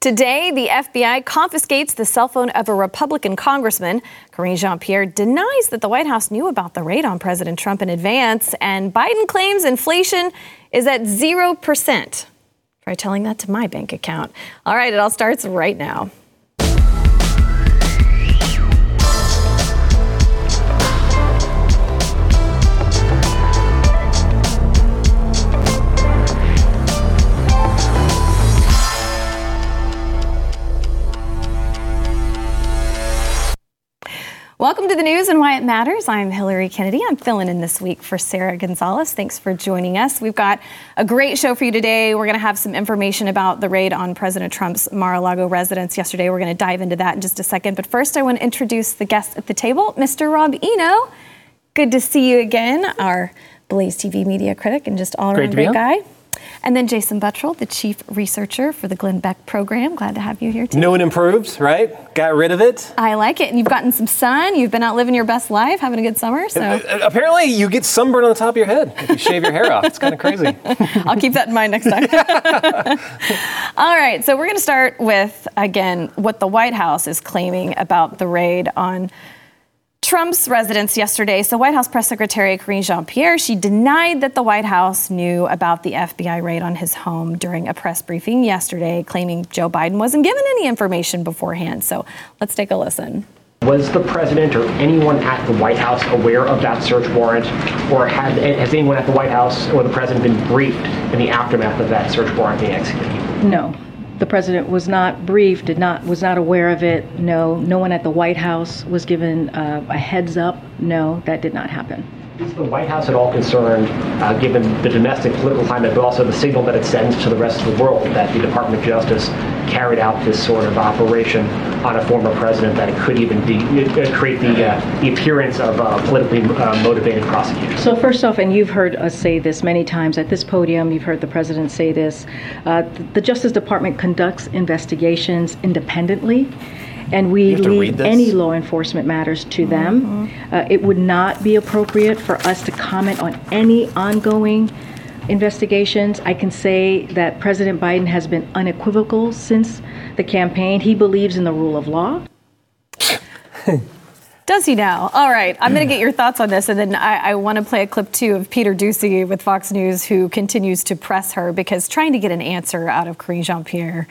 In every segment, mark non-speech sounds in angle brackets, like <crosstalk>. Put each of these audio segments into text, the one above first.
Today, the FBI confiscates the cell phone of a Republican congressman. Karine Jean Pierre denies that the White House knew about the raid on President Trump in advance, and Biden claims inflation is at 0%. Try telling that to my bank account. All right, it all starts right now. Welcome to the news and why it matters. I'm Hillary Kennedy. I'm filling in this week for Sara Gonzales. Thanks for joining us. We've got a great show for you today. We're going to have some information about the raid on President Trump's Mar-a-Lago residence yesterday. We're going to dive into that in just a second. But first, I want to introduce the guest at the table, Mr. Rob Eno. Good to see you again, our Blaze TV media critic and just all-around great guy. And then Jason Buttrill, the chief researcher for the Glenn Beck program. Glad to have you here too. New and improved, right? Got rid of it. I like it. And you've gotten some sun. You've been out living your best life, having a good summer. So uh, uh, apparently, you get sunburn on the top of your head if you shave your hair off. It's kind of crazy. <laughs> I'll keep that in mind next time. <laughs> All right. So we're going to start with again what the White House is claiming about the raid on Trump's residence yesterday. So, White House Press Secretary Karine Jean Pierre she denied that the White House knew about the FBI raid on his home during a press briefing yesterday, claiming Joe Biden wasn't given any information beforehand. So, let's take a listen. Was the president or anyone at the White House aware of that search warrant, or had, has anyone at the White House or the president been briefed in the aftermath of that search warrant being executed? No, the president was not briefed, did not was not aware of it. No, no one at the White House was given uh, a heads up. No, that did not happen. Is the White House at all concerned, uh, given the domestic political climate, but also the signal that it sends to the rest of the world that the Department of Justice carried out this sort of operation on a former president, that it could even uh, create the, uh, the appearance of uh, politically uh, motivated prosecution? So, first off, and you've heard us say this many times at this podium, you've heard the president say this uh, the Justice Department conducts investigations independently and we leave any law enforcement matters to them. Mm-hmm. Uh, it would not be appropriate for us to comment on any ongoing investigations. I can say that President Biden has been unequivocal since the campaign. He believes in the rule of law. <laughs> Does he now? All right, I'm going to get your thoughts on this, and then I, I want to play a clip too of Peter Doocy with Fox News, who continues to press her because trying to get an answer out of Karine Jean Pierre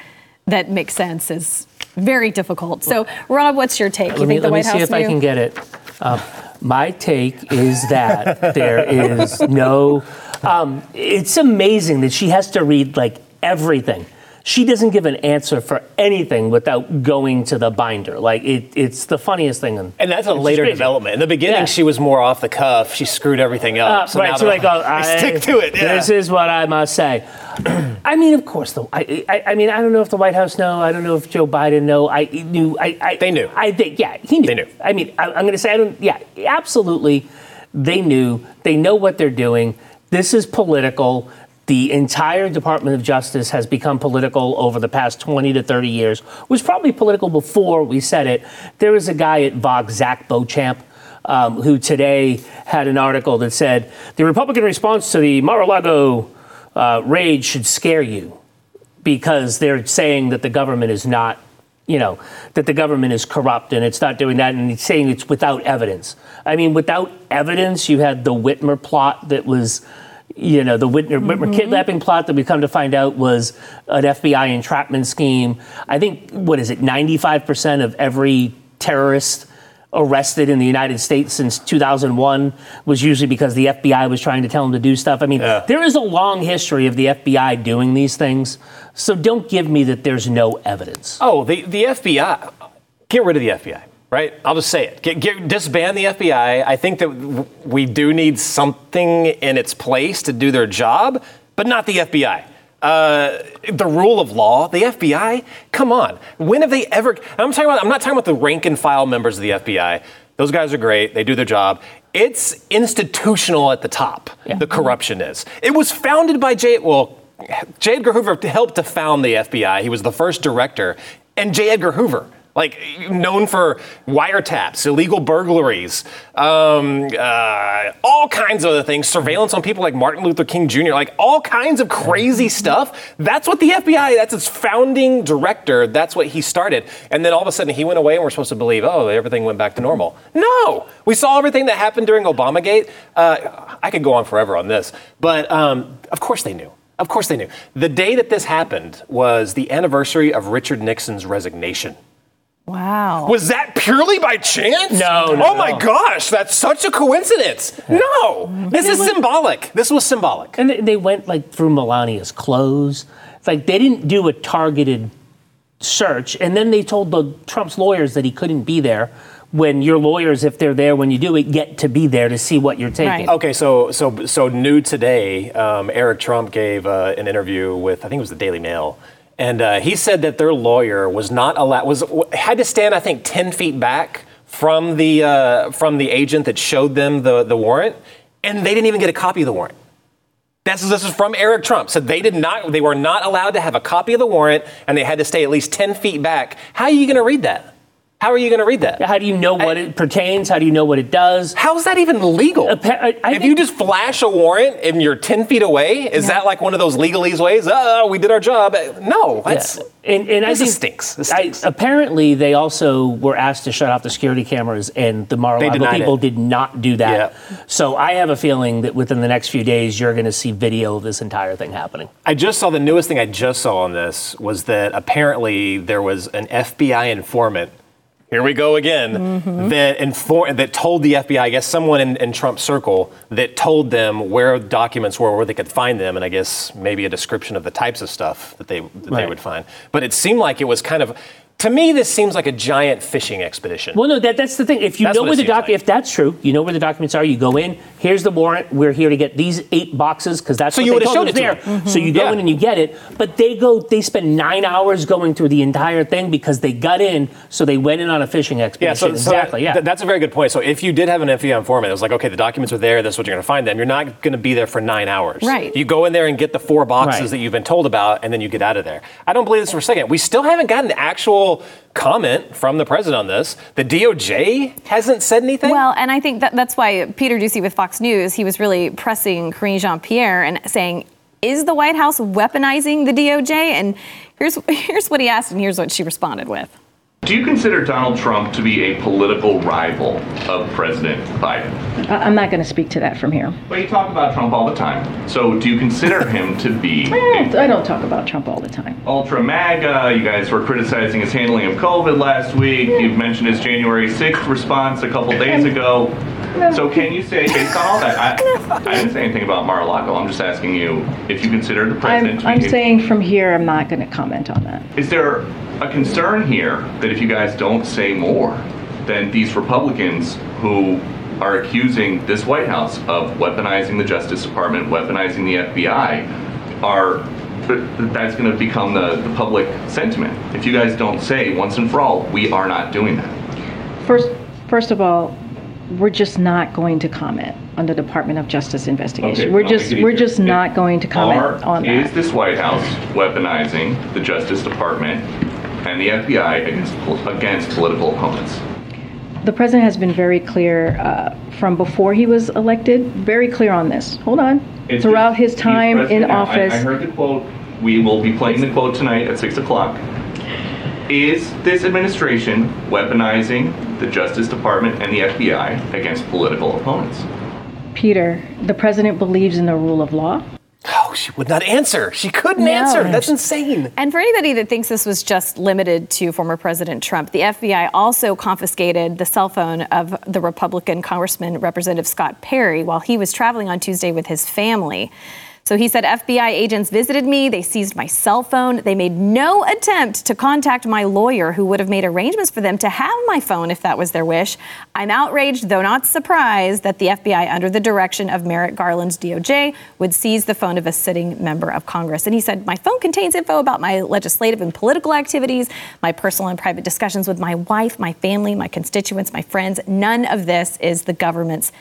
that makes sense is very difficult. So, Rob, what's your take? You think the White House? Let me see if knew? I can get it. Uh, my take is that <laughs> there is no. Um, it's amazing that she has to read like everything she doesn't give an answer for anything without going to the binder. Like it, it's the funniest thing. In, and that's a later development. In the beginning, yeah. she was more off the cuff. She screwed everything up. Uh, so right. so like, oh, <laughs> I, stick to it. Yeah. This is what I must say. <clears throat> I mean, of course, though. I, I, I, mean, I don't know if the White House know. I don't know if Joe Biden know. I knew. I, I they knew. I think. Yeah, he knew. They knew. I mean, I, I'm going to say I don't. Yeah, absolutely. They knew. They know what they're doing. This is political. The entire Department of Justice has become political over the past 20 to 30 years. Was probably political before we said it. There was a guy at Vox, Zach Beauchamp, um, who today had an article that said the Republican response to the Mar-a-Lago uh, raid should scare you because they're saying that the government is not you know, that the government is corrupt and it's not doing that, and it's saying it's without evidence. I mean, without evidence, you had the Whitmer plot that was you know, the Whitmer, mm-hmm. Whitmer kidnapping plot that we come to find out was an FBI entrapment scheme. I think, what is it, 95% of every terrorist arrested in the United States since 2001 was usually because the FBI was trying to tell them to do stuff. I mean, yeah. there is a long history of the FBI doing these things. So don't give me that there's no evidence. Oh, the, the FBI, get rid of the FBI right? I'll just say it. Get, get, disband the FBI. I think that we do need something in its place to do their job, but not the FBI. Uh, the rule of law, the FBI. Come on, when have they ever? I'm talking about. I'm not talking about the rank and file members of the FBI. Those guys are great. They do their job. It's institutional at the top. Yeah. The corruption is. It was founded by J. Well, J. Edgar Hoover helped to found the FBI. He was the first director, and J. Edgar Hoover like known for wiretaps, illegal burglaries, um, uh, all kinds of other things, surveillance on people like Martin Luther King Jr., like all kinds of crazy stuff. That's what the FBI, that's its founding director, that's what he started. And then all of a sudden he went away and we're supposed to believe, oh, everything went back to normal. No! We saw everything that happened during Obamagate. Uh, I could go on forever on this, but um, of course they knew. Of course they knew. The day that this happened was the anniversary of Richard Nixon's resignation. Wow. Was that purely by chance? No, no. Oh my gosh, that's such a coincidence. No, this is symbolic. This was symbolic. And they- they went like through Melania's clothes. It's like they didn't do a targeted search, and then they told the Trump's lawyers that he couldn't be there. When your lawyers, if they're there when you do it, get to be there to see what you're taking. Right. Okay, so so so new today, um, Eric Trump gave uh, an interview with I think it was the Daily Mail, and uh, he said that their lawyer was not allowed was had to stand I think ten feet back from the uh, from the agent that showed them the the warrant, and they didn't even get a copy of the warrant. This is, this is from Eric Trump. So they did not they were not allowed to have a copy of the warrant, and they had to stay at least ten feet back. How are you going to read that? How are you going to read that? How do you know what it pertains? How do you know what it does? How's that even legal? Appa- I- I if think- you just flash a warrant and you're 10 feet away, is that like one of those legalese ways? Oh, we did our job. Uh, no, that's. Yeah. And, and I think stinks. This I- stinks. apparently, they also were asked to shut off the security cameras, and the Mar-a-Lago denied people it. did not do that. Yeah. So I have a feeling that within the next few days, you're going to see video of this entire thing happening. I just saw the newest thing I just saw on this was that apparently there was an FBI informant. Here we go again. Mm-hmm. That inform that told the FBI, I guess someone in, in Trump's circle, that told them where documents were, where they could find them, and I guess maybe a description of the types of stuff that they that they would find. But it seemed like it was kind of, to me, this seems like a giant fishing expedition. Well, no, that, that's the thing. If you That's know where the doc, like. if that's true, you know where the documents are. You go in. Here's the warrant. We're here to get these eight boxes because that's So what you they would've told showed us it to there. them. Mm-hmm. So you go Yeah. in and you get it. But they go. They spend nine hours going through the entire thing because they got in. So they went in on a fishing expedition. so, so exactly. that- yeah. th- that's a very good point. So if you did have an FBI informant, it was like, okay, the documents are there. This is what you're going to find them. You're not going to be there for nine hours. Right. You go in there and get the four boxes Right. that you've been told about, and then you get out of there. I don't believe this for a second. We still haven't gotten the actual comment from the president on this. The DOJ hasn't said anything. Well, and I think that that's why Peter Doocy with Fox News, he was really pressing Karine Jean-Pierre and saying, is the White House weaponizing the DOJ? And here's <laughs> here's what he asked, and here's what she responded with. Do you consider Donald Trump to be a political rival of President Biden? I'm not going to speak to that from here. Well, you talk about Trump all the time. So do you consider him to be I <laughs> don't, eh, a I don't talk about Trump all the time. ultra MAGA? You guys were criticizing his handling of COVID last week. You've mentioned his January 6th response a couple days ago. So can you say, based on all that, I, <laughs> I didn't say anything about Mar-a-Lago. I'm just asking you if you consider the president I'm, I'm saying from here, I'm not going to comment on that. Is there a concern here that if you guys don't say more, then these Republicans who are accusing this White House of weaponizing the Justice Department, weaponizing the FBI, are that- that's going to become the, the public sentiment. If you guys don't say once and for all, we are not doing that. First, first of all, we're just not going to comment on the Department of Justice investigation. Okay, we're just we're just not going to comment Are- on Is that. this White House weaponizing the Justice Department and the FBI against, against political opponents? The president has been very clear uh, from before he was elected, very clear on this. Hold on. It's Throughout his time in now. I- office. I heard the quote. We will be playing the quote tonight at 6 o'clock. Is this administration weaponizing the Justice Department and the FBI against political opponents? Peter, the president believes in the rule of law. Oh, she would not answer. She couldn't No. answer. That's insane. And for anybody that thinks this was just limited to former President Trump, the FBI also confiscated the cell phone of the Republican Congressman Representative Scott Perry while he was traveling on Tuesday with his family. So he said FBI agents visited me, they seized my cell phone, they made no attempt to contact my lawyer who would have made arrangements for them to have my phone if that was their wish. I'm outraged, though not surprised, that the FBI, under the direction of Merrick Garland's DOJ, would seize the phone of a sitting member of Congress. And he said, My phone contains info about my legislative and political activities, my personal and private discussions with my wife, my family, my constituents, my friends. None of this is the government's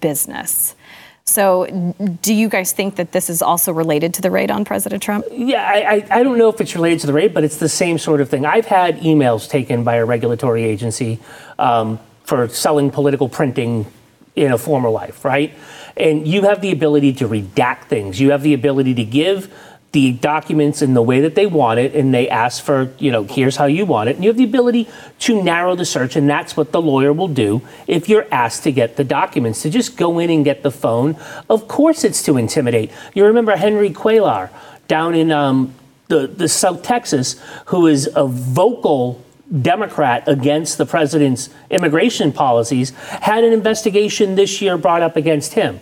business. So, do you guys think that this is also related to the raid on President Trump? Yeah, I, I, don't know if it's related to the raid, but it's the same sort of thing. I've had emails taken by a regulatory agency um, for selling political printing in a former life, right? And you have the ability to redact things. You have the ability to give the documents in the way that they want it and they ask for, you know, here's how you want it. And you have the ability to narrow the search, and that's what the lawyer will do if you're asked to get the documents. To just go in and get the phone, of course it's to intimidate. You remember Henry Cuellar down in um, the, the South Texas, who is a vocal Democrat against the president's immigration policies, had an investigation this year brought up against him.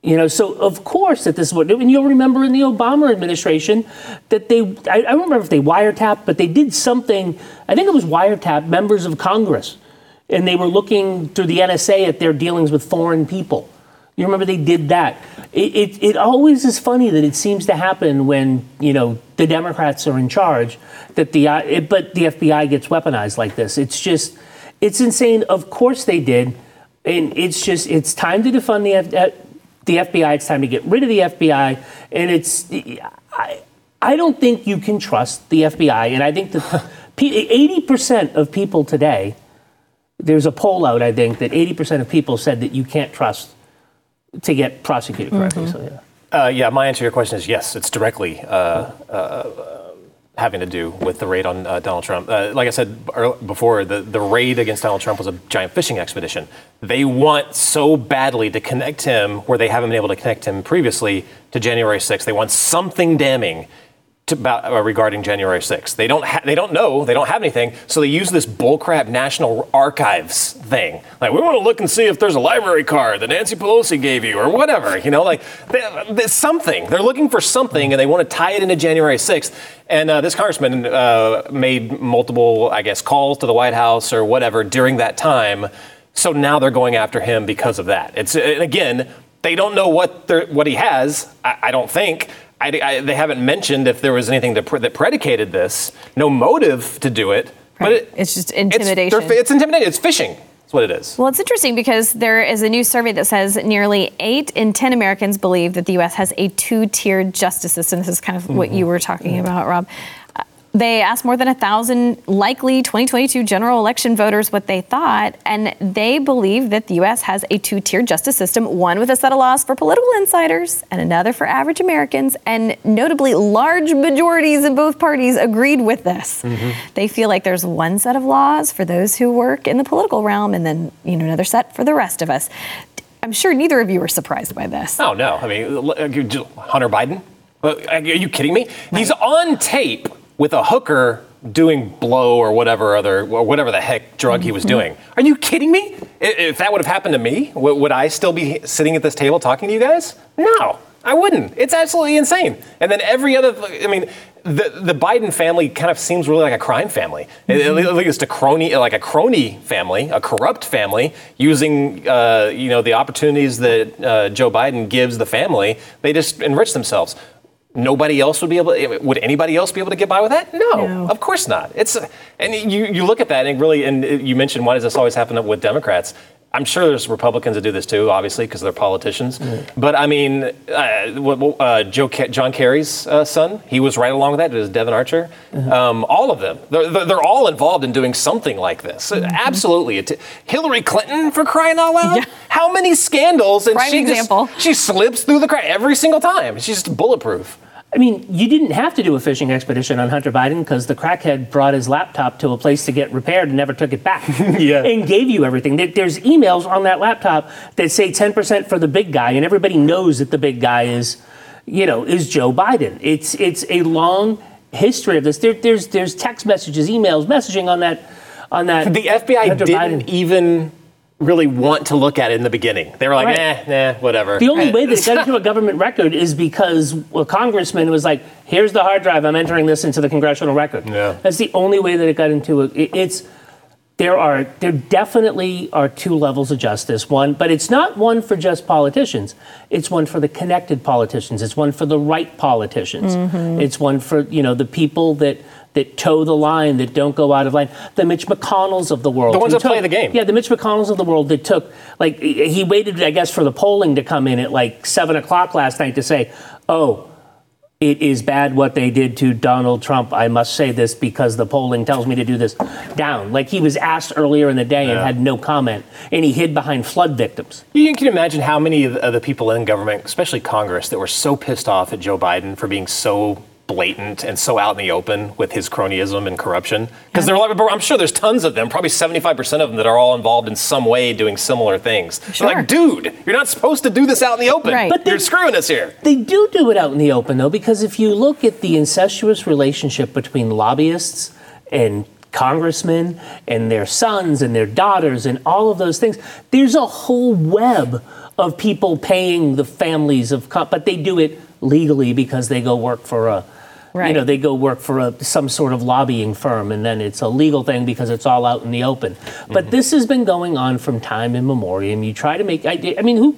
You know, so of course that this is what, and you'll remember in the Obama administration that they, I, I don't remember if they wiretapped, but they did something, I think it was wiretap members of Congress, and they were looking through the NSA at their dealings with foreign people. You remember they did that. It, it, it always is funny that it seems to happen when, you know, the Democrats are in charge, that the, uh, it, but the FBI gets weaponized like this. It's just, it's insane. Of course they did. And it's just, it's time to defund the, F- the FBI. It's time to get rid of the FBI. And it's, I, I don't think you can trust the FBI. And I think that <laughs> 80% of people today, there's a poll out, I think, that 80% of people said that you can't trust to get prosecuted correctly. Mm-hmm. So, yeah. Uh, yeah, my answer to your question is yes, it's directly uh, uh, having to do with the raid on uh, Donald Trump. Uh, like I said before, the, the raid against Donald Trump was a giant fishing expedition. They want so badly to connect him, where they haven't been able to connect him previously, to January 6th. They want something damning about, uh, regarding January 6th. They don't ha- they don't know, they don't have anything, so they use this bullcrap National Archives thing. Like we want to look and see if there's a library card that Nancy Pelosi gave you or whatever, you know, like they, something. They're looking for something and they want to tie it into January 6th. And uh, this congressman uh, made multiple, I guess, calls to the White House or whatever during that time. So now they're going after him because of that. It's and again, they don't know what what he has. I, I don't think I, I, they haven't mentioned if there was anything to, that predicated this. No motive to do it. Right. But it, it's just intimidation. It's, it's intimidating. It's phishing. That's what it is. Well, it's interesting because there is a new survey that says nearly eight in 10 Americans believe that the U.S. has a two tiered justice system. This is kind of mm-hmm. what you were talking mm-hmm. about, Rob. They asked more than a thousand likely 2022 general election voters what they thought, and they believe that the U.S. has a two tier justice system one with a set of laws for political insiders and another for average Americans. And notably, large majorities in both parties agreed with this. Mm-hmm. They feel like there's one set of laws for those who work in the political realm, and then you know another set for the rest of us. I'm sure neither of you were surprised by this. Oh, no. I mean, Hunter Biden? Are you kidding me? He's on tape with a hooker doing blow or whatever other or whatever the heck drug he was mm-hmm. doing. Are you kidding me? If that would have happened to me, would I still be sitting at this table talking to you guys? No, I wouldn't. It's absolutely insane. And then every other, I mean, the the Biden family kind of seems really like a crime family. Mm-hmm. At least a crony, like a crony family, a corrupt family, using uh, you know the opportunities that uh, Joe Biden gives the family. They just enrich themselves nobody else would be able to, would anybody else be able to get by with that no, no, of course not it's and you, you look at that and really and you mentioned why does this always happen with democrats I'm sure there's Republicans that do this too, obviously, because they're politicians. Mm-hmm. But I mean, uh, uh, Joe John Kerry's uh, son, he was right along with that. It was Devon Archer. Mm-hmm. Um, all of them, they're, they're, all involved in doing something like this. Mm-hmm. Absolutely. Hillary Clinton, for crying out loud, yeah. how many scandals? And Prime she example. Just, she slips through the crack every single time. She's just bulletproof. I mean, you didn't have to do a fishing expedition on Hunter Biden because the crackhead brought his laptop to a place to get repaired and never took it back. <laughs> yeah. And gave you everything. There's emails on that laptop that say 10% for the big guy, and everybody knows that the big guy is, you know, is Joe Biden. It's it's a long history of this. There, there's there's text messages, emails, messaging on that on that. The FBI Hunter didn't Biden. even really want to look at it in the beginning. They were like, right. nah, nah, whatever. The only way this got into a government record is because a congressman was like, here's the hard drive, I'm entering this into the congressional record. Yeah. That's the only way that it got into it. It's there are there definitely are two levels of justice. One, but it's not one for just politicians. It's one for the connected politicians. It's one for the right politicians. Mm-hmm. It's one for you know the people that that toe the line, that don't go out of line. The Mitch McConnells of the world. The ones that took, play the game. Yeah, the Mitch McConnells of the world that took, like, he waited, I guess, for the polling to come in at like 7 o'clock last night to say, oh, it is bad what they did to Donald Trump. I must say this because the polling tells me to do this. Down. Like he was asked earlier in the day and Yeah. had no comment. And he hid behind flood victims. You can imagine how many of the- of the people in government, especially Congress, that were so pissed off at Joe Biden for being so blatant and so out in the open with his cronyism and corruption. Because there are, I'm sure there's tons of them, probably 75% of them that are all involved in some way doing similar things. They're Sure. like, dude, you're not supposed to do this out in the open. Right. But But you're screwing us here. They do do it out in the open, though, because if you look at the incestuous relationship between lobbyists and congressmen and their sons and their daughters and all of those things, there's a whole web of people paying the families of, co- but they do it legally because they go work for a. You know, they go work for a, some sort of lobbying firm, and then it's a legal thing because it's all out in the open. But this has been going on from time immemorial. You try to make, I, I mean, who?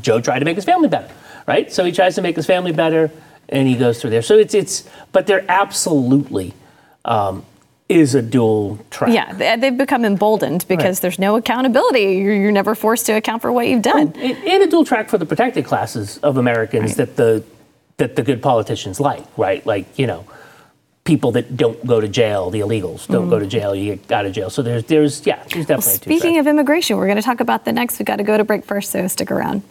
Joe tried to make his family better, right? So he tries to make his family better, and he goes through there. So it's it's, but there absolutely um, is a dual track. Yeah, they- they've become emboldened because Right. there's no accountability. You're, you're never forced to account for what you've done. and, and a dual track for the protected classes of Americans that the that the good politicians like, right? Like you know, people that don't go to jail, the illegals don't go to mm-hmm. jail, you get out of jail. So there's there's yeah, there's definitely. two Speaking of immigration, we're going to talk about the next. We've got to go to break first, so stick around.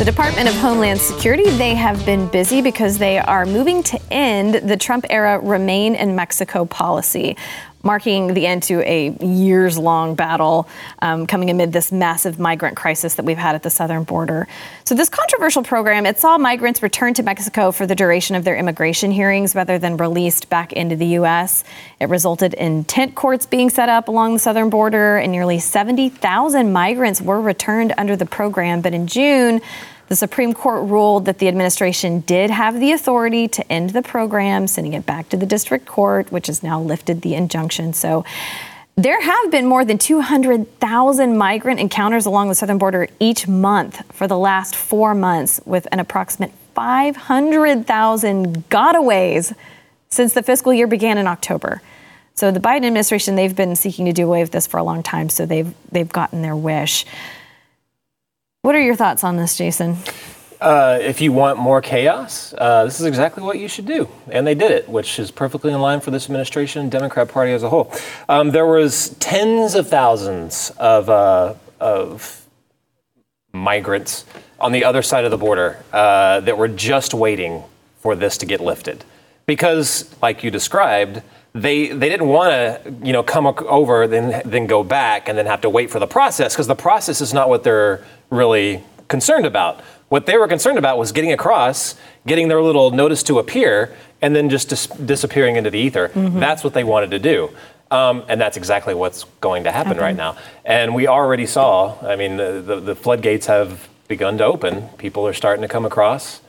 The Department of Homeland Security, they have been busy because they are moving to end the Trump era Remain in Mexico policy, marking the end to a years long battle um, coming amid this massive migrant crisis that we've had at the southern border. So, this controversial program, it saw migrants return to Mexico for the duration of their immigration hearings rather than released back into the U.S. It resulted in tent courts being set up along the southern border, and nearly 70,000 migrants were returned under the program. But in June, the Supreme Court ruled that the administration did have the authority to end the program, sending it back to the district court, which has now lifted the injunction. So there have been more than 200,000 migrant encounters along the southern border each month for the last four months, with an approximate 500,000 gotaways since the fiscal year began in October. So the Biden administration, they've been seeking to do away with this for a long time, so they've they've gotten their wish. What are your thoughts on this, Jason? Uh, if you want more chaos, uh, this is exactly what you should do, and they did it, which is perfectly in line for this administration, Democrat Party as a whole. Um, there was tens of thousands of uh, of migrants on the other side of the border uh, that were just waiting for this to get lifted, because, like you described. They, they didn't want to you know come over then then go back and then have to wait for the process because the process is not what they're really concerned about. What they were concerned about was getting across, getting their little notice to appear, and then just dis- disappearing into the ether. That's what they wanted to do. Um, and that's exactly what's going to happen right now. And we already saw, I mean, the, the, the floodgates have begun to open. People are starting to come across.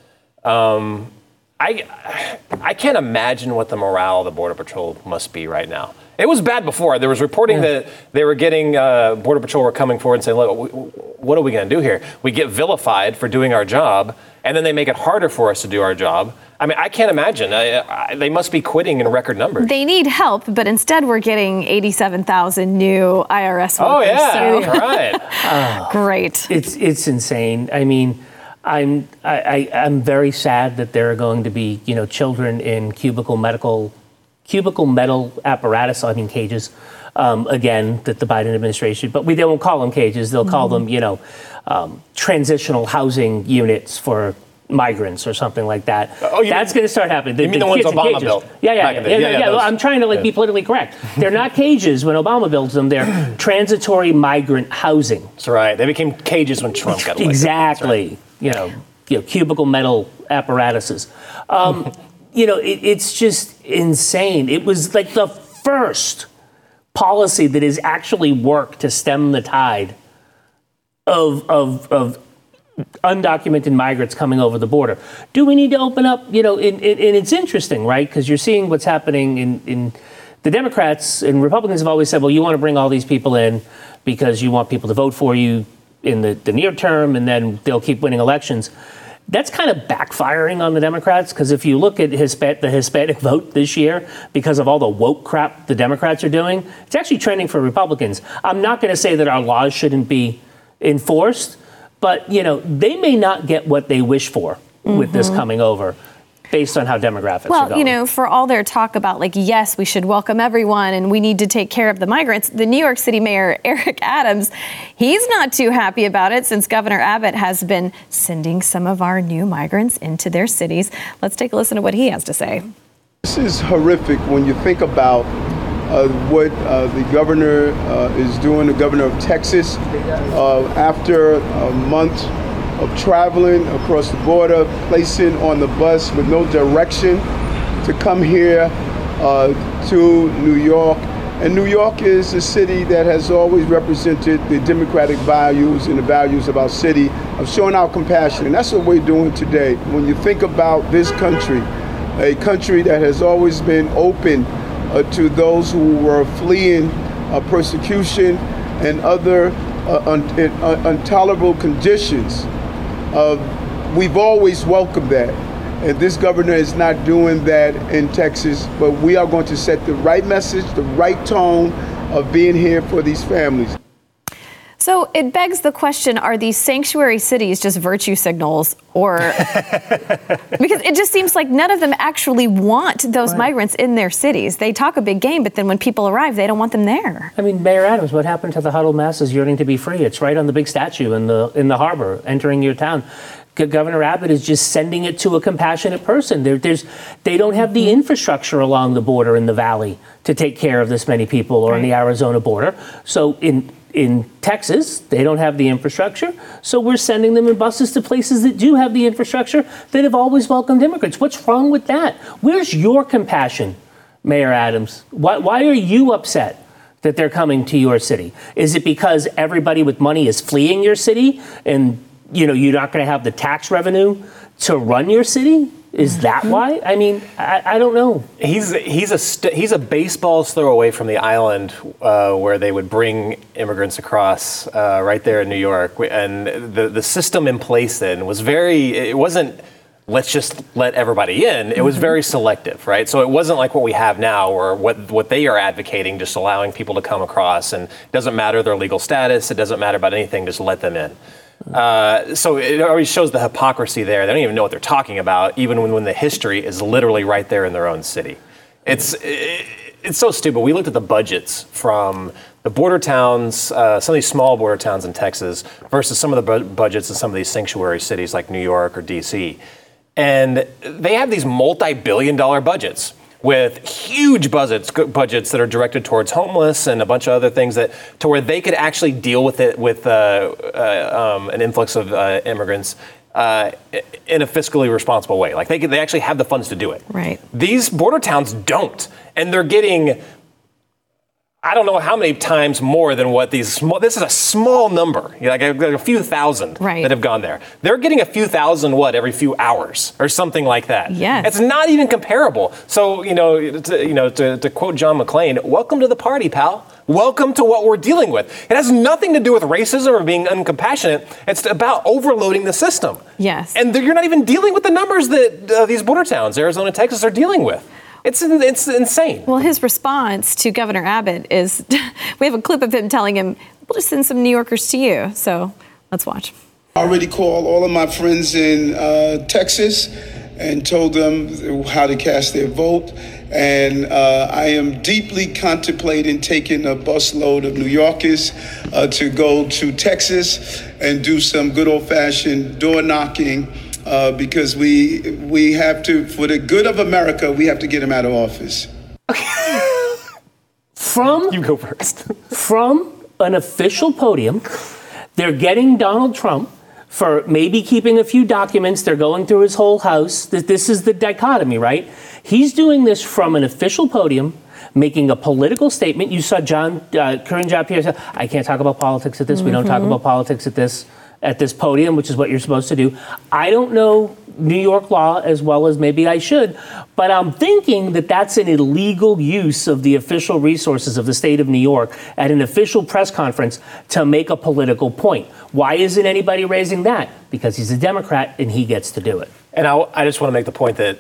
Um, I, I can't imagine what the morale of the Border Patrol must be right now. It was bad before. There was reporting that they were getting uh, Border Patrol were coming forward and saying, "Look, w- w- what are we going to do here? We get vilified for doing our job, and then they make it harder for us to do our job." I mean, I can't imagine. I, I, they must be quitting in record numbers. They need help, but instead we're getting 87,000 new IRS workers. oh yeah, So right. <laughs> great. It's it's insane. I mean, I'm I, I, I'm very sad that there are going to be you know children in cubicle medical cubicle metal apparatus. I mean cages. Um, again, that the Biden administration, but we they won't call them cages. They'll call them you know um, transitional housing units for migrants or something like that. Oh, That's going to start happening. you mean the ones Obama cages. built Yeah, yeah, yeah. yeah, yeah, yeah, I'm trying to like be politically correct. They're not cages when Obama builds them. They're <clears throat> transitory migrant housing. That's right. They became cages when Trump got elected. Exactly. You know, you know, cubicle metal apparatuses. Um, <laughs> you know, it, it's just insane. It was like the first policy that has actually worked to stem the tide of of of undocumented migrants coming over the border. Do we need to open up? You know, and, and, and it's interesting, right? Because you're seeing what's happening in in The Democrats and Republicans have always said, well, you want to bring all these people in because you want people to vote for you in the, the near term, and then they'll keep winning elections. That's kind of backfiring on the Democrats because if you look at the Hispanic <laughs> vote this year, because of all the woke crap the Democrats are doing, it's actually trending for Republicans. I'm not going to say that our laws shouldn't be enforced, but you know they may not get what they wish for mm-hmm. with this mm-hmm. coming over based on how demographics well, you know, for all their talk about like, yes, we should welcome everyone and we need to take care of the migrants, the New York City Mayor <laughs> Eric Adams, he's not too happy about it since Governor Abbott has been sending some of our new migrants into their cities. Let's take a listen to what he has to say. This is horrific when you think about uh, what uh, the governor uh, is doing, the governor of Texas, uh, after a month of traveling across the border, placing on the bus with no direction to come here uh, to New York. And New York is a city that has always represented the democratic values and the values of our city of showing our compassion. And that's what we're doing today. When you think about this country, a country that has always been open uh, to those who were fleeing uh, persecution and other uh, un- uh, intolerable conditions, uh, we've always welcomed that. And this governor is not doing that in Texas, but we are going to set the right message, the right tone of being here for these families. So it begs the question are these sanctuary cities just virtue signals? Or <laughs> because it just seems like none of them actually want those right. migrants in their cities. They talk a big game, but then when people arrive, they don't want them there. I mean, Mayor Adams, what happened to the huddled masses yearning to be free? It's right on the big statue in the, in the harbor entering your town. Governor Abbott is just sending it to a compassionate person. There, there's, they don't have the mm-hmm. infrastructure along the border in the valley to take care of this many people or right. on the Arizona border. So in in Texas, they don't have the infrastructure, so we're sending them in buses to places that do have the infrastructure that have always welcomed immigrants. What's wrong with that? Where's your compassion, Mayor Adams? Why, why are you upset that they're coming to your city? Is it because everybody with money is fleeing your city and you know you're not going to have the tax revenue to run your city? Is that mm-hmm. why? I mean, I, I don't know. He's he's a st- he's a baseball's throw away from the island uh, where they would bring immigrants across uh, right there in New York, and the the system in place then was very. It wasn't. Let's just let everybody in. It was mm-hmm. very selective, right? So it wasn't like what we have now, or what what they are advocating, just allowing people to come across, and it doesn't matter their legal status. It doesn't matter about anything. Just let them in. Uh, so it always shows the hypocrisy there. They don't even know what they're talking about, even when, when the history is literally right there in their own city. It's it, it's so stupid. We looked at the budgets from the border towns, uh, some of these small border towns in Texas, versus some of the bu- budgets in some of these sanctuary cities like New York or D.C. And they have these multi-billion-dollar budgets with huge budgets budgets that are directed towards homeless and a bunch of other things that to where they could actually deal with it with uh, uh, um, an influx of uh, immigrants uh, in a fiscally responsible way. Like they they actually have the funds to do it. Right. These border towns don't, and they're getting I don't know how many times more than what these small. This is a small number, you know, like, a, like a, few thousand right. that have gone there. They're getting a few thousand what every few hours or something like that. Yes, it's not even comparable. So you know, to, you know, to, to quote John McClane, "Welcome to the party, pal." Welcome to what we're dealing with. It has nothing to do with racism or being uncompassionate. It's about overloading the system. Yes. And you're not even dealing with the numbers that uh, these border towns, Arizona, Texas, are dealing with. It's, it's insane. Well, his response to Governor Abbott is <laughs> we have a clip of him telling him, we'll just send some New Yorkers to you. So let's watch. I already called all of my friends in uh, Texas and told them how to cast their vote. And uh, I am deeply contemplating taking a busload of New Yorkers uh, to go to Texas and do some good old fashioned door knocking uh, because we we have to, for the good of America, we have to get him out of office. from you go first. <laughs> from an official podium, they're getting Donald Trump for maybe keeping a few documents. They're going through his whole house. This is the dichotomy, right? He's doing this from an official podium making a political statement. You saw John uh, Karine Jean-Pierre say, "I can't talk about politics at this. Mm-hmm. We don't talk mm-hmm. about politics at this." At this podium, which is what you're supposed to do. I don't know New York law as well as maybe I should, but I'm thinking that that's an illegal use of the official resources of the state of New York at an official press conference to make a political point. Why isn't anybody raising that? Because he's a Democrat and he gets to do it. And I, I just want to make the point that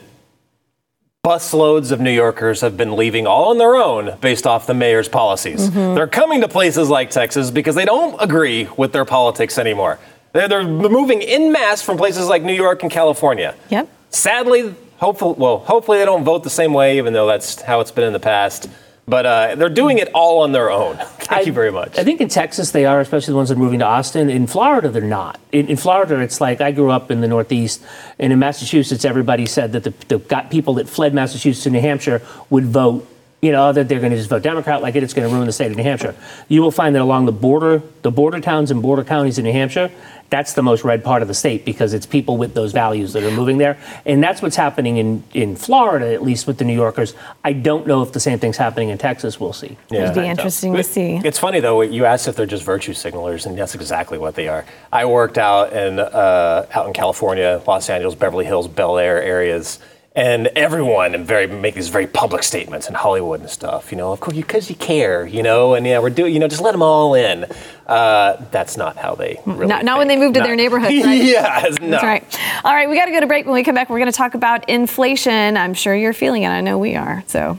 busloads of New Yorkers have been leaving all on their own based off the mayor's policies. Mm-hmm. They're coming to places like Texas because they don't agree with their politics anymore. They're, they're moving in mass from places like New York and California. Yep. Sadly, hopefully, well, hopefully they don't vote the same way, even though that's how it's been in the past. But uh, they're doing it all on their own. <laughs> Thank I, you very much. I think in Texas they are, especially the ones that are moving to Austin. In Florida, they're not. In, in Florida, it's like I grew up in the Northeast, and in Massachusetts, everybody said that the, the got people that fled Massachusetts to New Hampshire would vote you know, that they're going to just vote Democrat like it, it's going to ruin the state of New Hampshire. You will find that along the border, the border towns and border counties in New Hampshire, that's the most red part of the state because it's people with those values that are moving there. And that's what's happening in, in Florida, at least with the New Yorkers. I don't know if the same thing's happening in Texas. We'll see. Yeah. It'd be interesting to see. It's funny, though, you asked if they're just virtue signalers, and that's exactly what they are. I worked out in, uh, out in California, Los Angeles, Beverly Hills, Bel Air areas and everyone and very make these very public statements in Hollywood and stuff. You know, of course, because you care. You know, and yeah, we're doing. You know, just let them all in. Uh, that's not how they. Really not, not when they move to not. their neighborhoods. <laughs> Right? yeah, no. That's right. All right, we got to go to break. When we come back, we're going to talk about inflation. I'm sure you're feeling it. I know we are. So,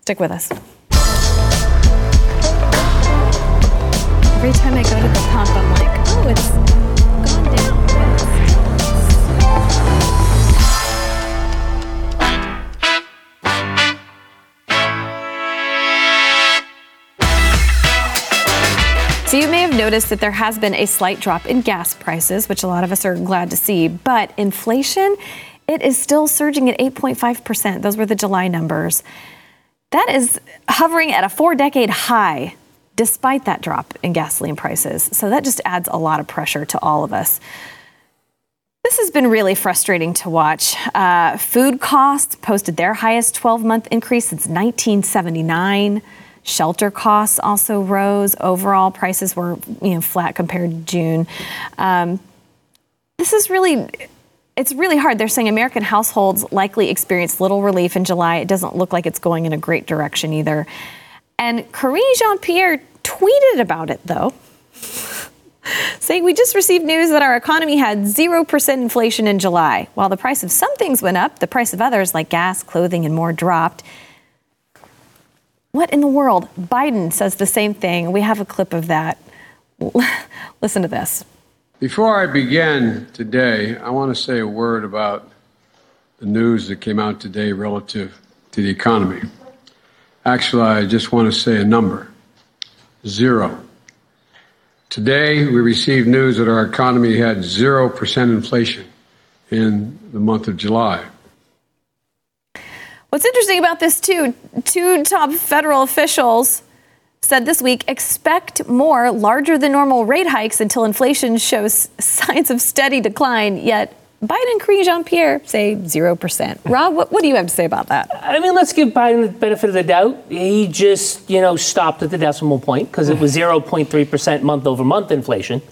stick with us. Every time I go to the pump, I'm like, oh, it's have noticed that there has been a slight drop in gas prices, which a lot of us are glad to see, but inflation, it is still surging at 8.5%. Those were the July numbers. That is hovering at a four decade high despite that drop in gasoline prices. So that just adds a lot of pressure to all of us. This has been really frustrating to watch. Uh, food costs posted their highest 12 month increase since 1979. Shelter costs also rose. Overall prices were you know flat compared to June. Um, this is really it's really hard. They're saying American households likely experienced little relief in July. It doesn't look like it's going in a great direction either. And Karine Jean Pierre tweeted about it though. <laughs> saying we just received news that our economy had 0% inflation in July. While the price of some things went up, the price of others like gas, clothing, and more dropped. What in the world? Biden says the same thing. We have a clip of that. <laughs> Listen to this. Before I begin today, I want to say a word about the news that came out today relative to the economy. Actually, I just want to say a number zero. Today, we received news that our economy had 0% inflation in the month of July. What's interesting about this, too, two top federal officials said this week expect more larger than normal rate hikes until inflation shows <laughs> signs of steady decline, yet Biden and Karine Jean Pierre say 0%. Rob, what, what, do you have to say about that? I mean, let's give Biden the benefit of the doubt. He just, you know, stopped at the decimal point because it was 0.3% month over month inflation,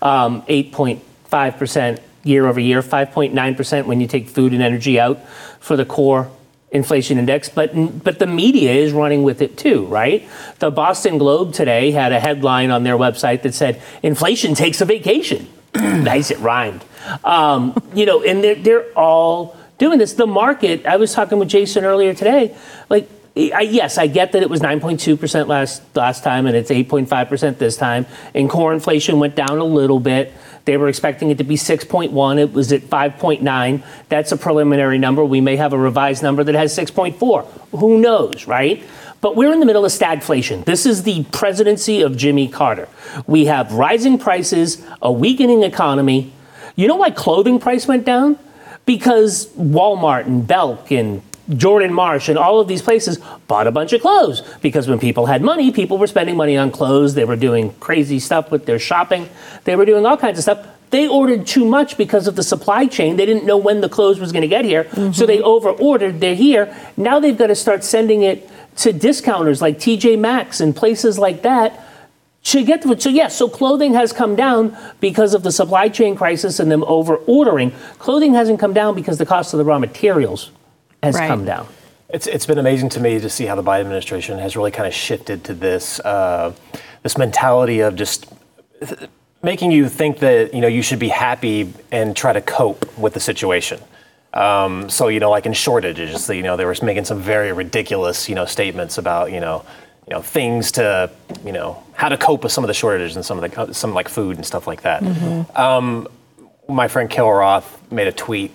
um, 8.5% year over year, 5.9% when you take food and energy out for the core inflation index, but but the media is running with it too, right? The Boston Globe today had a headline on their website that said inflation takes a vacation. <clears throat> nice, it rhymed. Um, you know, and they're they're all doing this. The market. I was talking with Jason earlier today. Like, I, yes, I get that it was 9.2 percent last last time, and it's 8.5 percent this time. And core inflation went down a little bit. They were expecting it to be 6.1. It was at 5.9. That's a preliminary number. We may have a revised number that has 6.4. Who knows, right? But we're in the middle of stagflation. This is the presidency of Jimmy Carter. We have rising prices, a weakening economy. You know why clothing price went down? Because Walmart and Belk and Jordan Marsh and all of these places bought a bunch of clothes because when people had money, people were spending money on clothes. They were doing crazy stuff with their shopping. They were doing all kinds of stuff. They ordered too much because of the supply chain. They didn't know when the clothes was going to get here. Mm-hmm. So they over ordered. They're here. Now they've got to start sending it to discounters like TJ Maxx and places like that to get to. So yes, so clothing has come down because of the supply chain crisis and them over ordering. Clothing hasn't come down because the cost of the raw materials has Right. come down. It's, it's been amazing to me to see how the Biden administration has really kind of shifted to this uh, this mentality of just making you think that you know you should be happy and try to cope with the situation. Um, so you know, like in shortages, you know, they were making some very ridiculous you know statements about you know you know things to you know how to cope with some of the shortages and some of the some like food and stuff like that. Um, my friend Kil Roth made a tweet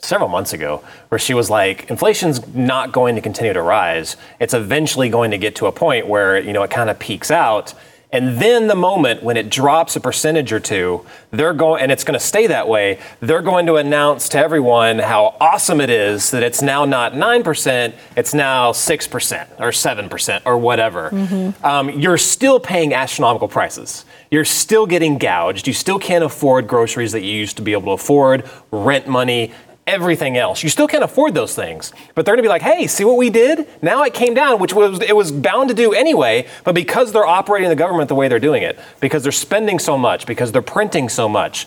several months ago where she was like inflation's not going to continue to rise. It's eventually going to get to a point where you know it kind of peaks out. And then the moment when it drops a percentage or two they're going and it's going to stay that way they're going to announce to everyone how awesome it is that it's now not 9% it's now 6% or 7% or whatever. Um, you're still paying astronomical prices. You're still getting gouged. You still can't afford groceries that you used to be able to afford rent money everything else. You still can't afford those things. But they're going to be like, "Hey, see what we did? Now it came down, which was it was bound to do anyway, but because they're operating the government the way they're doing it, because they're spending so much, because they're printing so much,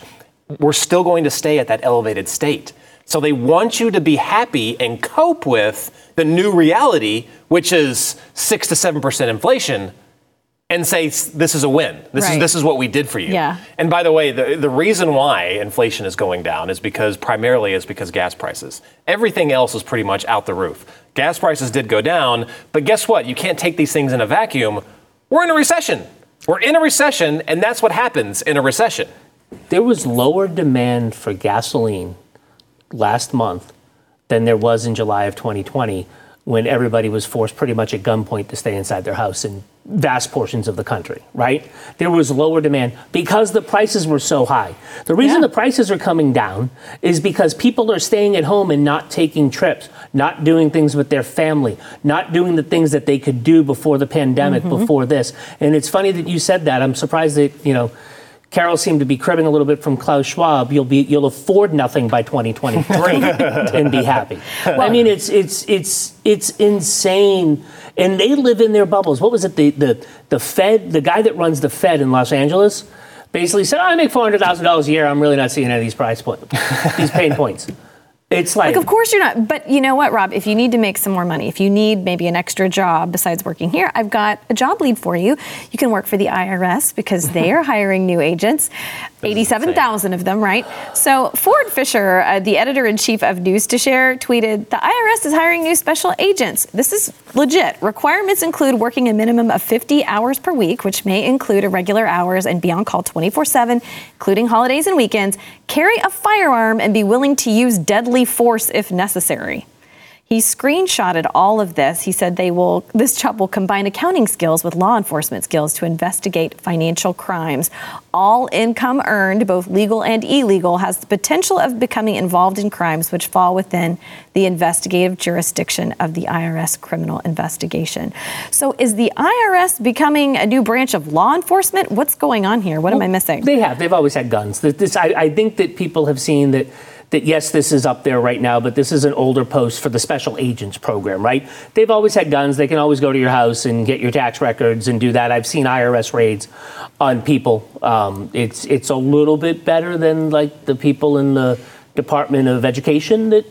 we're still going to stay at that elevated state." So they want you to be happy and cope with the new reality, which is 6 to 7% inflation and say this is a win. This Right. is this is what we did for you. Yeah. And by the way, the, the reason why inflation is going down is because primarily is because gas prices. Everything else is pretty much out the roof. Gas prices did go down, but guess what? You can't take these things in a vacuum. We're in a recession. We're in a recession, and that's what happens in a recession. There was lower demand for gasoline last month than there was in July of 2020 when everybody was forced pretty much at gunpoint to stay inside their house in vast portions of the country, right? There was lower demand because the prices were so high. The reason Yeah. the prices are coming down is because people are staying at home and not taking trips, not doing things with their family, not doing the things that they could do before the pandemic, mm-hmm. before this. And it's funny that you said that. I'm surprised that, you know, Carol seemed to be cribbing a little bit from Klaus Schwab. You'll be you'll afford nothing by 2023 <laughs> and be happy. <laughs> I mean, it's it's it's it's insane, and they live in their bubbles. What was it? The the the Fed, the guy that runs the Fed in Los Angeles, basically said, oh, "I make four hundred thousand dollars a year. I'm really not seeing any of these price points, these pain points." It's like, Like, of course you're not. But you know what, Rob? If you need to make some more money, if you need maybe an extra job besides working here, I've got a job lead for you. You can work for the IRS because they are <laughs> hiring new agents, 87,000 of them, right? So Ford Fischer, uh, the editor in chief of News2Share, tweeted The IRS is hiring new special agents. This is legit. Requirements include working a minimum of 50 hours per week, which may include irregular hours and be on call 24 7, including holidays and weekends, carry a firearm, and be willing to use deadly force if necessary. He screenshotted all of this. He said they will this job will combine accounting skills with law enforcement skills to investigate financial crimes. All income earned, both legal and illegal, has the potential of becoming involved in crimes which fall within the investigative jurisdiction of the IRS criminal investigation. So is the IRS becoming a new branch of law enforcement? What's going on here? What am I missing? They have. They've always had guns. This, I, I think that people have seen that. That yes, this is up there right now, but this is an older post for the special agents program, right? They've always had guns. They can always go to your house and get your tax records and do that. I've seen IRS raids on people. Um, it's it's a little bit better than like the people in the Department of Education that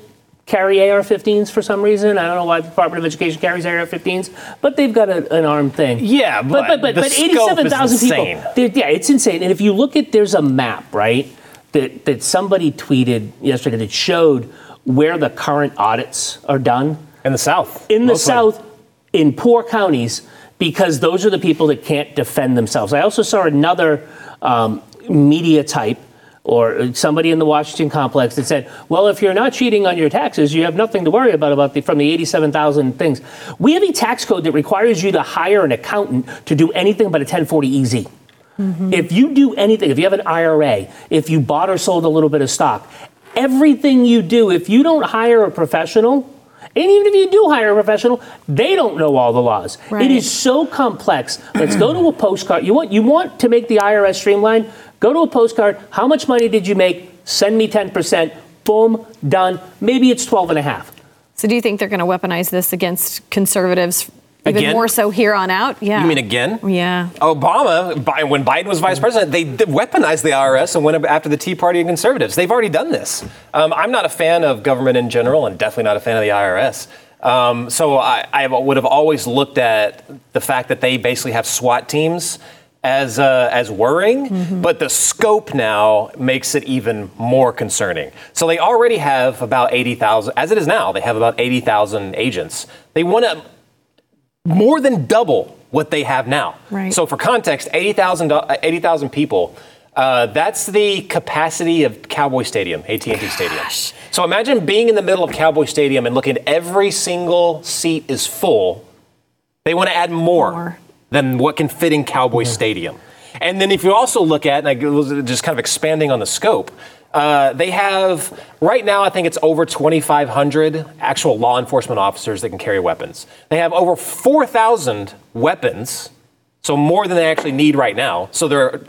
carry AR-15s for some reason. I don't know why the Department of Education carries AR-15s, but they've got a, an armed thing. Yeah, but but but, but scope eighty-seven thousand people. Yeah, it's insane. And if you look at, there's a map, right, that that somebody tweeted yesterday that showed where the current audits are done In the South. in the mostly. South, in poor counties, because those are the people that can't defend themselves. I also saw another um, media type or somebody in the Washington complex that said, "Well, if you're not cheating on your taxes, you have nothing to worry about about the, from the 87,000 things." We have a tax code that requires you to hire an accountant to do anything but a 1040 easy. If you do anything, if you have an IRA, if you bought or sold a little bit of stock, everything you do, if you don't hire a professional, and even if you do hire a professional, they don't know all the laws. Right. It is so complex. Let's go to a postcard. You want you want to make the IRS streamline? Go to a postcard. How much money did you make? Send me 10%. Boom, done. Maybe it's 12 and a half. So do you think they're going to weaponize this against conservatives Even Again? more so here on out. Yeah. You mean again? Yeah. Obama, Bi- when Biden was vice president, they weaponized the IRS and went after the Tea Party and conservatives. They've already done this. Um, I'm not a fan of government in general, and definitely not a fan of the IRS. Um, so I, I would have always looked at the fact that they basically have SWAT teams as uh, as worrying, but the scope now makes it even more concerning. So they already have about 80,000, as it is now, they have about 80,000 agents. They want to more than double what they have now. Right. So for context, 80,000 uh, 80,000 people. Uh, that's the capacity of Cowboy Stadium, AT&T Stadium. So imagine being in the middle of Cowboy Stadium and looking every single seat is full. They want to add more, More. than what can fit in Cowboy Stadium. And then if you also look at, and I was just kind of expanding on the scope, uh, they have right now I think it's over 2,500 actual law enforcement officers that can carry weapons. They have over 4,000 weapons, so more than they actually need right now. So they're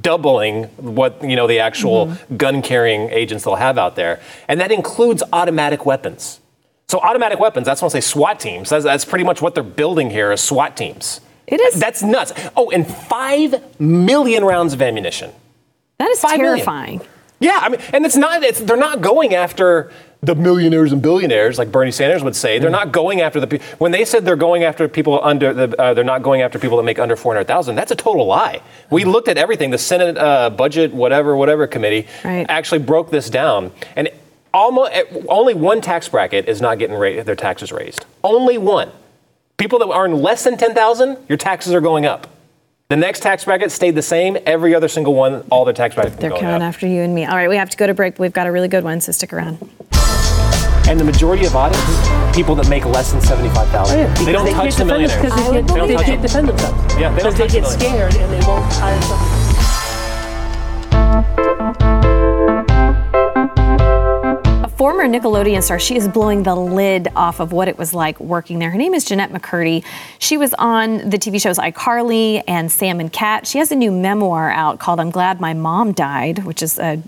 doubling what you know the actual gun carrying agents they'll have out there, and that includes automatic weapons. So automatic weapons, that's when I say SWAT teams. That's, that's pretty much what they're building here is SWAT teams. It is. That's nuts. Oh, and five million rounds of ammunition. That is Five million. Yeah, I mean, and it's not. It's they're not going after the millionaires and billionaires like Bernie Sanders would say. They're not going after the pe- when they said they're going after people under the. Uh, they're not going after people that make under four hundred thousand. That's a total lie. We looked at everything. The Senate uh, budget, whatever, whatever committee Right. actually broke this down, and almost only one tax bracket is not getting ra- their taxes raised. Only one. People that earn less than ten thousand, your taxes are going up. The next tax bracket stayed the same. Every other single one, all their tax brackets. They're coming up. after you and me. All right, we have to go to break. but We've got a really good one, so stick around. And the majority of audits, people that make less than seventy-five thousand. Oh, they don't touch the millionaires. Because I they, would can't- they believe can't it. defend themselves. Yeah, they don't Because they get the scared and they won't hire someone. Former Nickelodeon star, she is blowing the lid off of what it was like working there. Her name is Jennette McCurdy. She was on the TV shows iCarly and Sam and Cat. She has a new memoir out called I'm Glad My Mom Died, which is a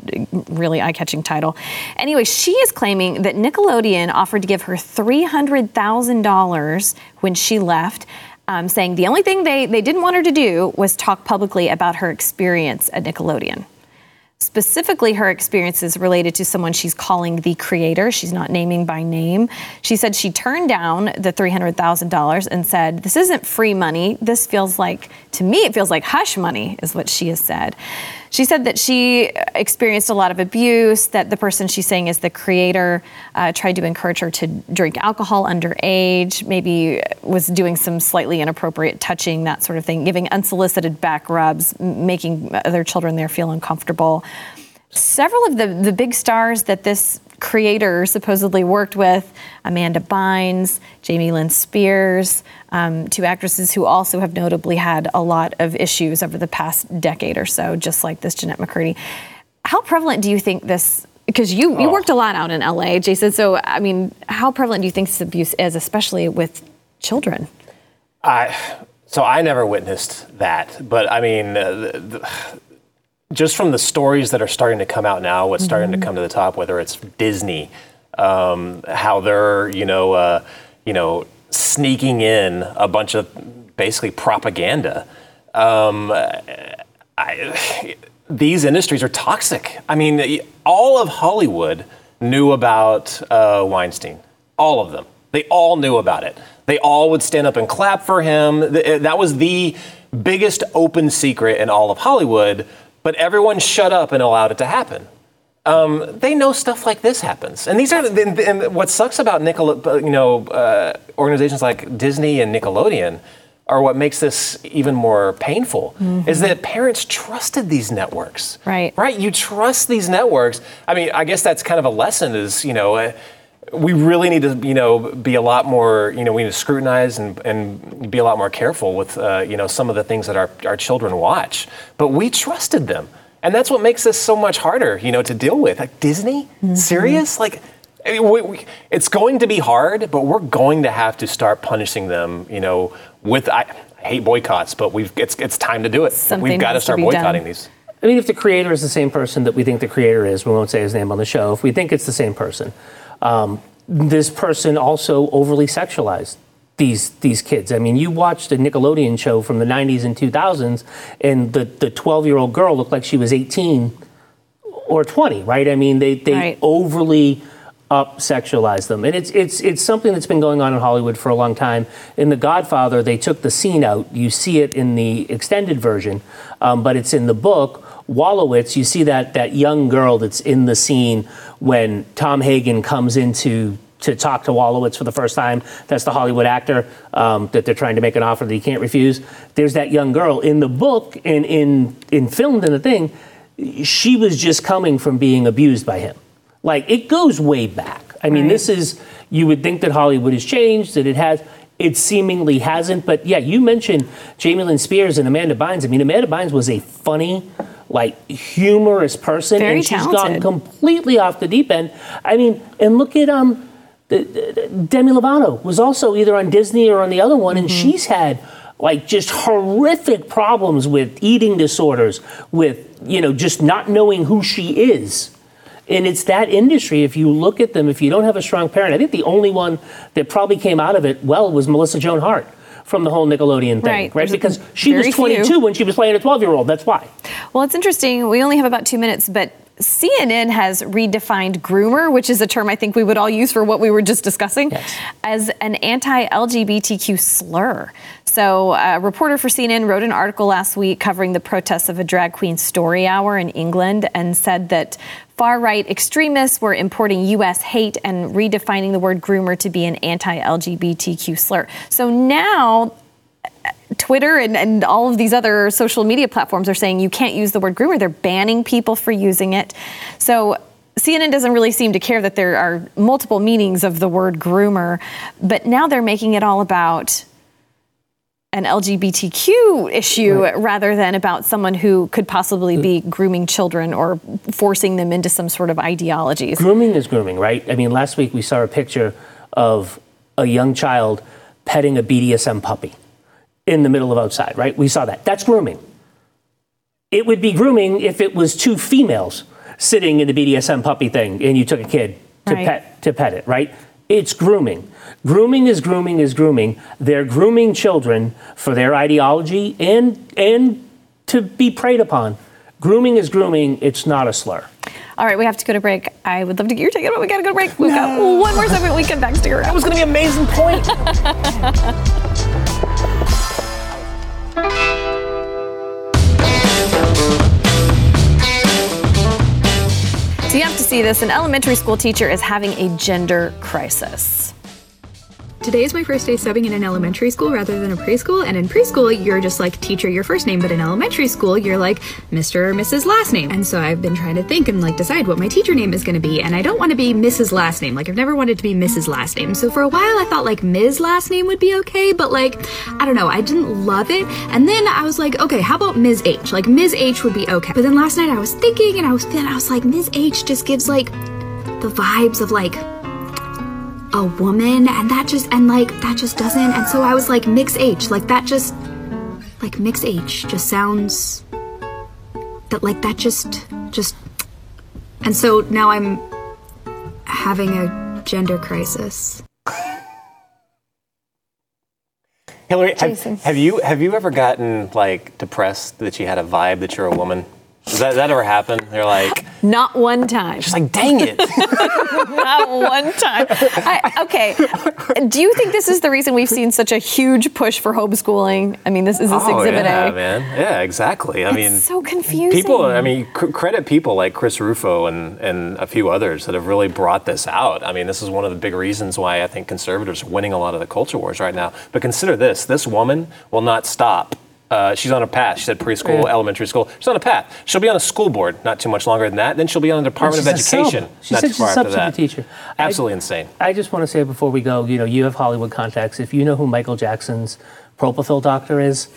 really eye catching title. Anyway, she is claiming that Nickelodeon offered to give her $300,000 when she left. Um, saying the only thing they, they didn't want her to do was talk publicly about her experience at Nickelodeon specifically her experiences related to someone she's calling the creator. She's not naming by name. She said she turned down the $300,000 and said, This isn't free money. This feels like, to me, it feels like hush money, is what she has said. She said that she experienced a lot of abuse, that the person she's saying is the creator uh, tried to encourage her to drink alcohol underage, maybe was doing some slightly inappropriate touching, that sort of thing, giving unsolicited back rubs, making other children there feel uncomfortable. Several of the, the big stars that this creator supposedly worked with Amanda Bynes, Jamie Lynn Spears, um, two actresses who also have notably had a lot of issues over the past decade or so, just like this Jennette McCurdy. How prevalent do you think this? Because you, you worked a lot out in LA, Jason. So, I mean, how prevalent do you think this abuse is, especially with children? I, so I never witnessed that, but I mean, uh, the, the, just from the stories that are starting to come out now, what's starting to come to the top, whether it's Disney, um, how they're you know uh, you know sneaking in a bunch of basically propaganda. Um, I, these industries are toxic. I mean, all of Hollywood knew about uh, Weinstein. All of them. They all knew about it. They all would stand up and clap for him. That was the biggest open secret in all of Hollywood, but everyone shut up and allowed it to happen. Um, they know stuff like this happens, and these are. And, and what sucks about Nickel, you know, uh, organizations like Disney and Nickelodeon, are what makes this even more painful. Is that parents trusted these networks, Right. Right. You trust these networks. I mean, I guess that's kind of a lesson. Is you know. Uh, we really need to, you know, be a lot more, you know, we need to scrutinize and, and be a lot more careful with, uh, you know, some of the things that our, our children watch. But we trusted them. And that's what makes this so much harder, you know, to deal with. Like Disney? Serious? Like, I mean, we, we, it's going to be hard, but we're going to have to start punishing them, you know, with, I, I hate boycotts, but we've, it's, it's time to do it. Something we've got to has to start done. boycotting these. I mean, if the creator is the same person that we think the creator is, we won't say his name on the show. If we think it's the same person, um, this person also overly sexualized these these kids. I mean, you watched a Nickelodeon show from the 90s and 2000s, and the the 12 year old girl looked like she was 18 or 20, right? I mean, they they Right. overly up sexualize them, and it's it's it's something that's been going on in Hollywood for a long time. In The Godfather, they took the scene out. You see it in the extended version, um, but it's in the book. Wallowitz, you see that that young girl that's in the scene when Tom Hagen comes into to talk to Wallowitz for the first time. That's the Hollywood actor um, that they're trying to make an offer that he can't refuse. There's that young girl in the book and in in filmed in the thing. She was just coming from being abused by him. Like it goes way back. I mean, Right. this is you would think that Hollywood has changed, that it has. It seemingly hasn't, but yeah, you mentioned Jamie Lynn Spears and Amanda Bynes. I mean, Amanda Bynes was a funny, like humorous person, Very and she's talented. gone completely off the deep end. I mean, and look at um, the, the- Demi Lovato was also either on Disney or on the other one, and Mm-hmm. she's had like just horrific problems with eating disorders, with you know just not knowing who she is. And it's that industry. If you look at them, if you don't have a strong parent, I think the only one that probably came out of it well was Melissa Joan Hart from the whole Nickelodeon thing, Right. right? Because she was very few. 22 when she was playing a 12 year old. That's why. Well, it's interesting. We only have about two minutes, but CNN has redefined groomer, which is a term I think we would all use for what we were just discussing, Yes. as an anti LGBTQ slur. So, a reporter for CNN wrote an article last week covering the protests of a drag queen story hour in England and said that far right extremists were importing U.S. hate and redefining the word groomer to be an anti LGBTQ slur. So now Twitter and, and all of these other social media platforms are saying you can't use the word groomer. They're banning people for using it. So CNN doesn't really seem to care that there are multiple meanings of the word groomer, but now they're making it all about an LGBTQ issue rather than about someone who could possibly be grooming children or forcing them into some sort of ideologies. Grooming is grooming, right? I mean, last week we saw a picture of a young child petting a BDSM puppy in the middle of outside, right? We saw that. That's grooming. It would be grooming if it was two females sitting in the BDSM puppy thing and you took a kid to Right. pet to pet it, right? It's grooming. Grooming is grooming is grooming. They're grooming children for their ideology and and to be preyed upon. Grooming is grooming. It's not a slur. All right, we have to go to break. I would love to get your take on it, but we got to go to break. We've got one more segment. We come back. Stick around. That was going to be an amazing point. <laughs> So you have to see this. An elementary school teacher is having a gender crisis. Today is my first day subbing in an elementary school rather than a preschool, and in preschool, you're just like teacher your first name, but in elementary school, you're like Mr. or Mrs. last name. And so I've been trying to think and like decide what my teacher name is to be, and I don't want to be Mrs. last name. Like, I've never wanted to be Mrs. last name. So for a while, I thought like Ms. last name would be okay, but like, I don't know, I didn't love it. And then I was like, okay, how about Ms. H? Like, Ms. H would be okay. But then last night I was thinking and I was feeling, I was like, Ms. H just gives like the vibes of like a woman and that just and like that just doesn't and so I was like mix H like that just like mix H just sounds that like that just just and so now I'm having a gender crisis. Hillary, have, have you have you ever gotten like depressed that you had a vibe that you're a woman? Does that, that ever happen? They're like, Not one time. just like, dang it. <laughs> Not one time. I, okay. Do you think this is the reason we've seen such a huge push for homeschooling? I mean, this is this oh, exhibit yeah, A. man. Yeah, exactly. I It's mean, so confusing. people. I mean, c- credit people like Chris Rufo and and a few others that have really brought this out. I mean, this is one of the big reasons why I think conservatives are winning a lot of the culture wars right now. But consider this: this woman will not stop. Uh, she's on a path. She said preschool, elementary school. She's on a path. She'll be on a school board not too much longer than that. Then she'll be on the Department of She's sub. Education She not said too she's far a after substitute that. teacher. I- Absolutely insane. I just want to say before we go, you know, you have Hollywood contacts. If you know who Michael Jackson's propofol doctor is,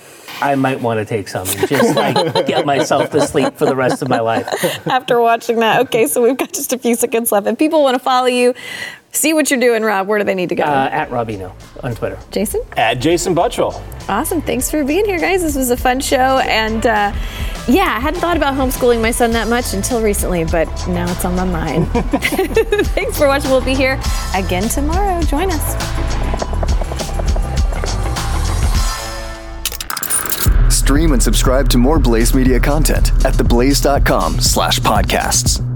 I might want to take some and just <laughs> like get myself to sleep for the rest of my life. After watching that, okay, so we've got just a few seconds left. If people want to follow you, see what you're doing, Rob. Where do they need to go? Uh, at Robino on Twitter. Jason? At Jason Buttrill. Awesome. Thanks for being here, guys. This was a fun show. And uh, yeah, I hadn't thought about homeschooling my son that much until recently, but now it's on my mind. <laughs> <laughs> Thanks for watching. We'll be here again tomorrow. Join us. Stream and subscribe to more Blaze Media content at theblaze.com slash podcasts.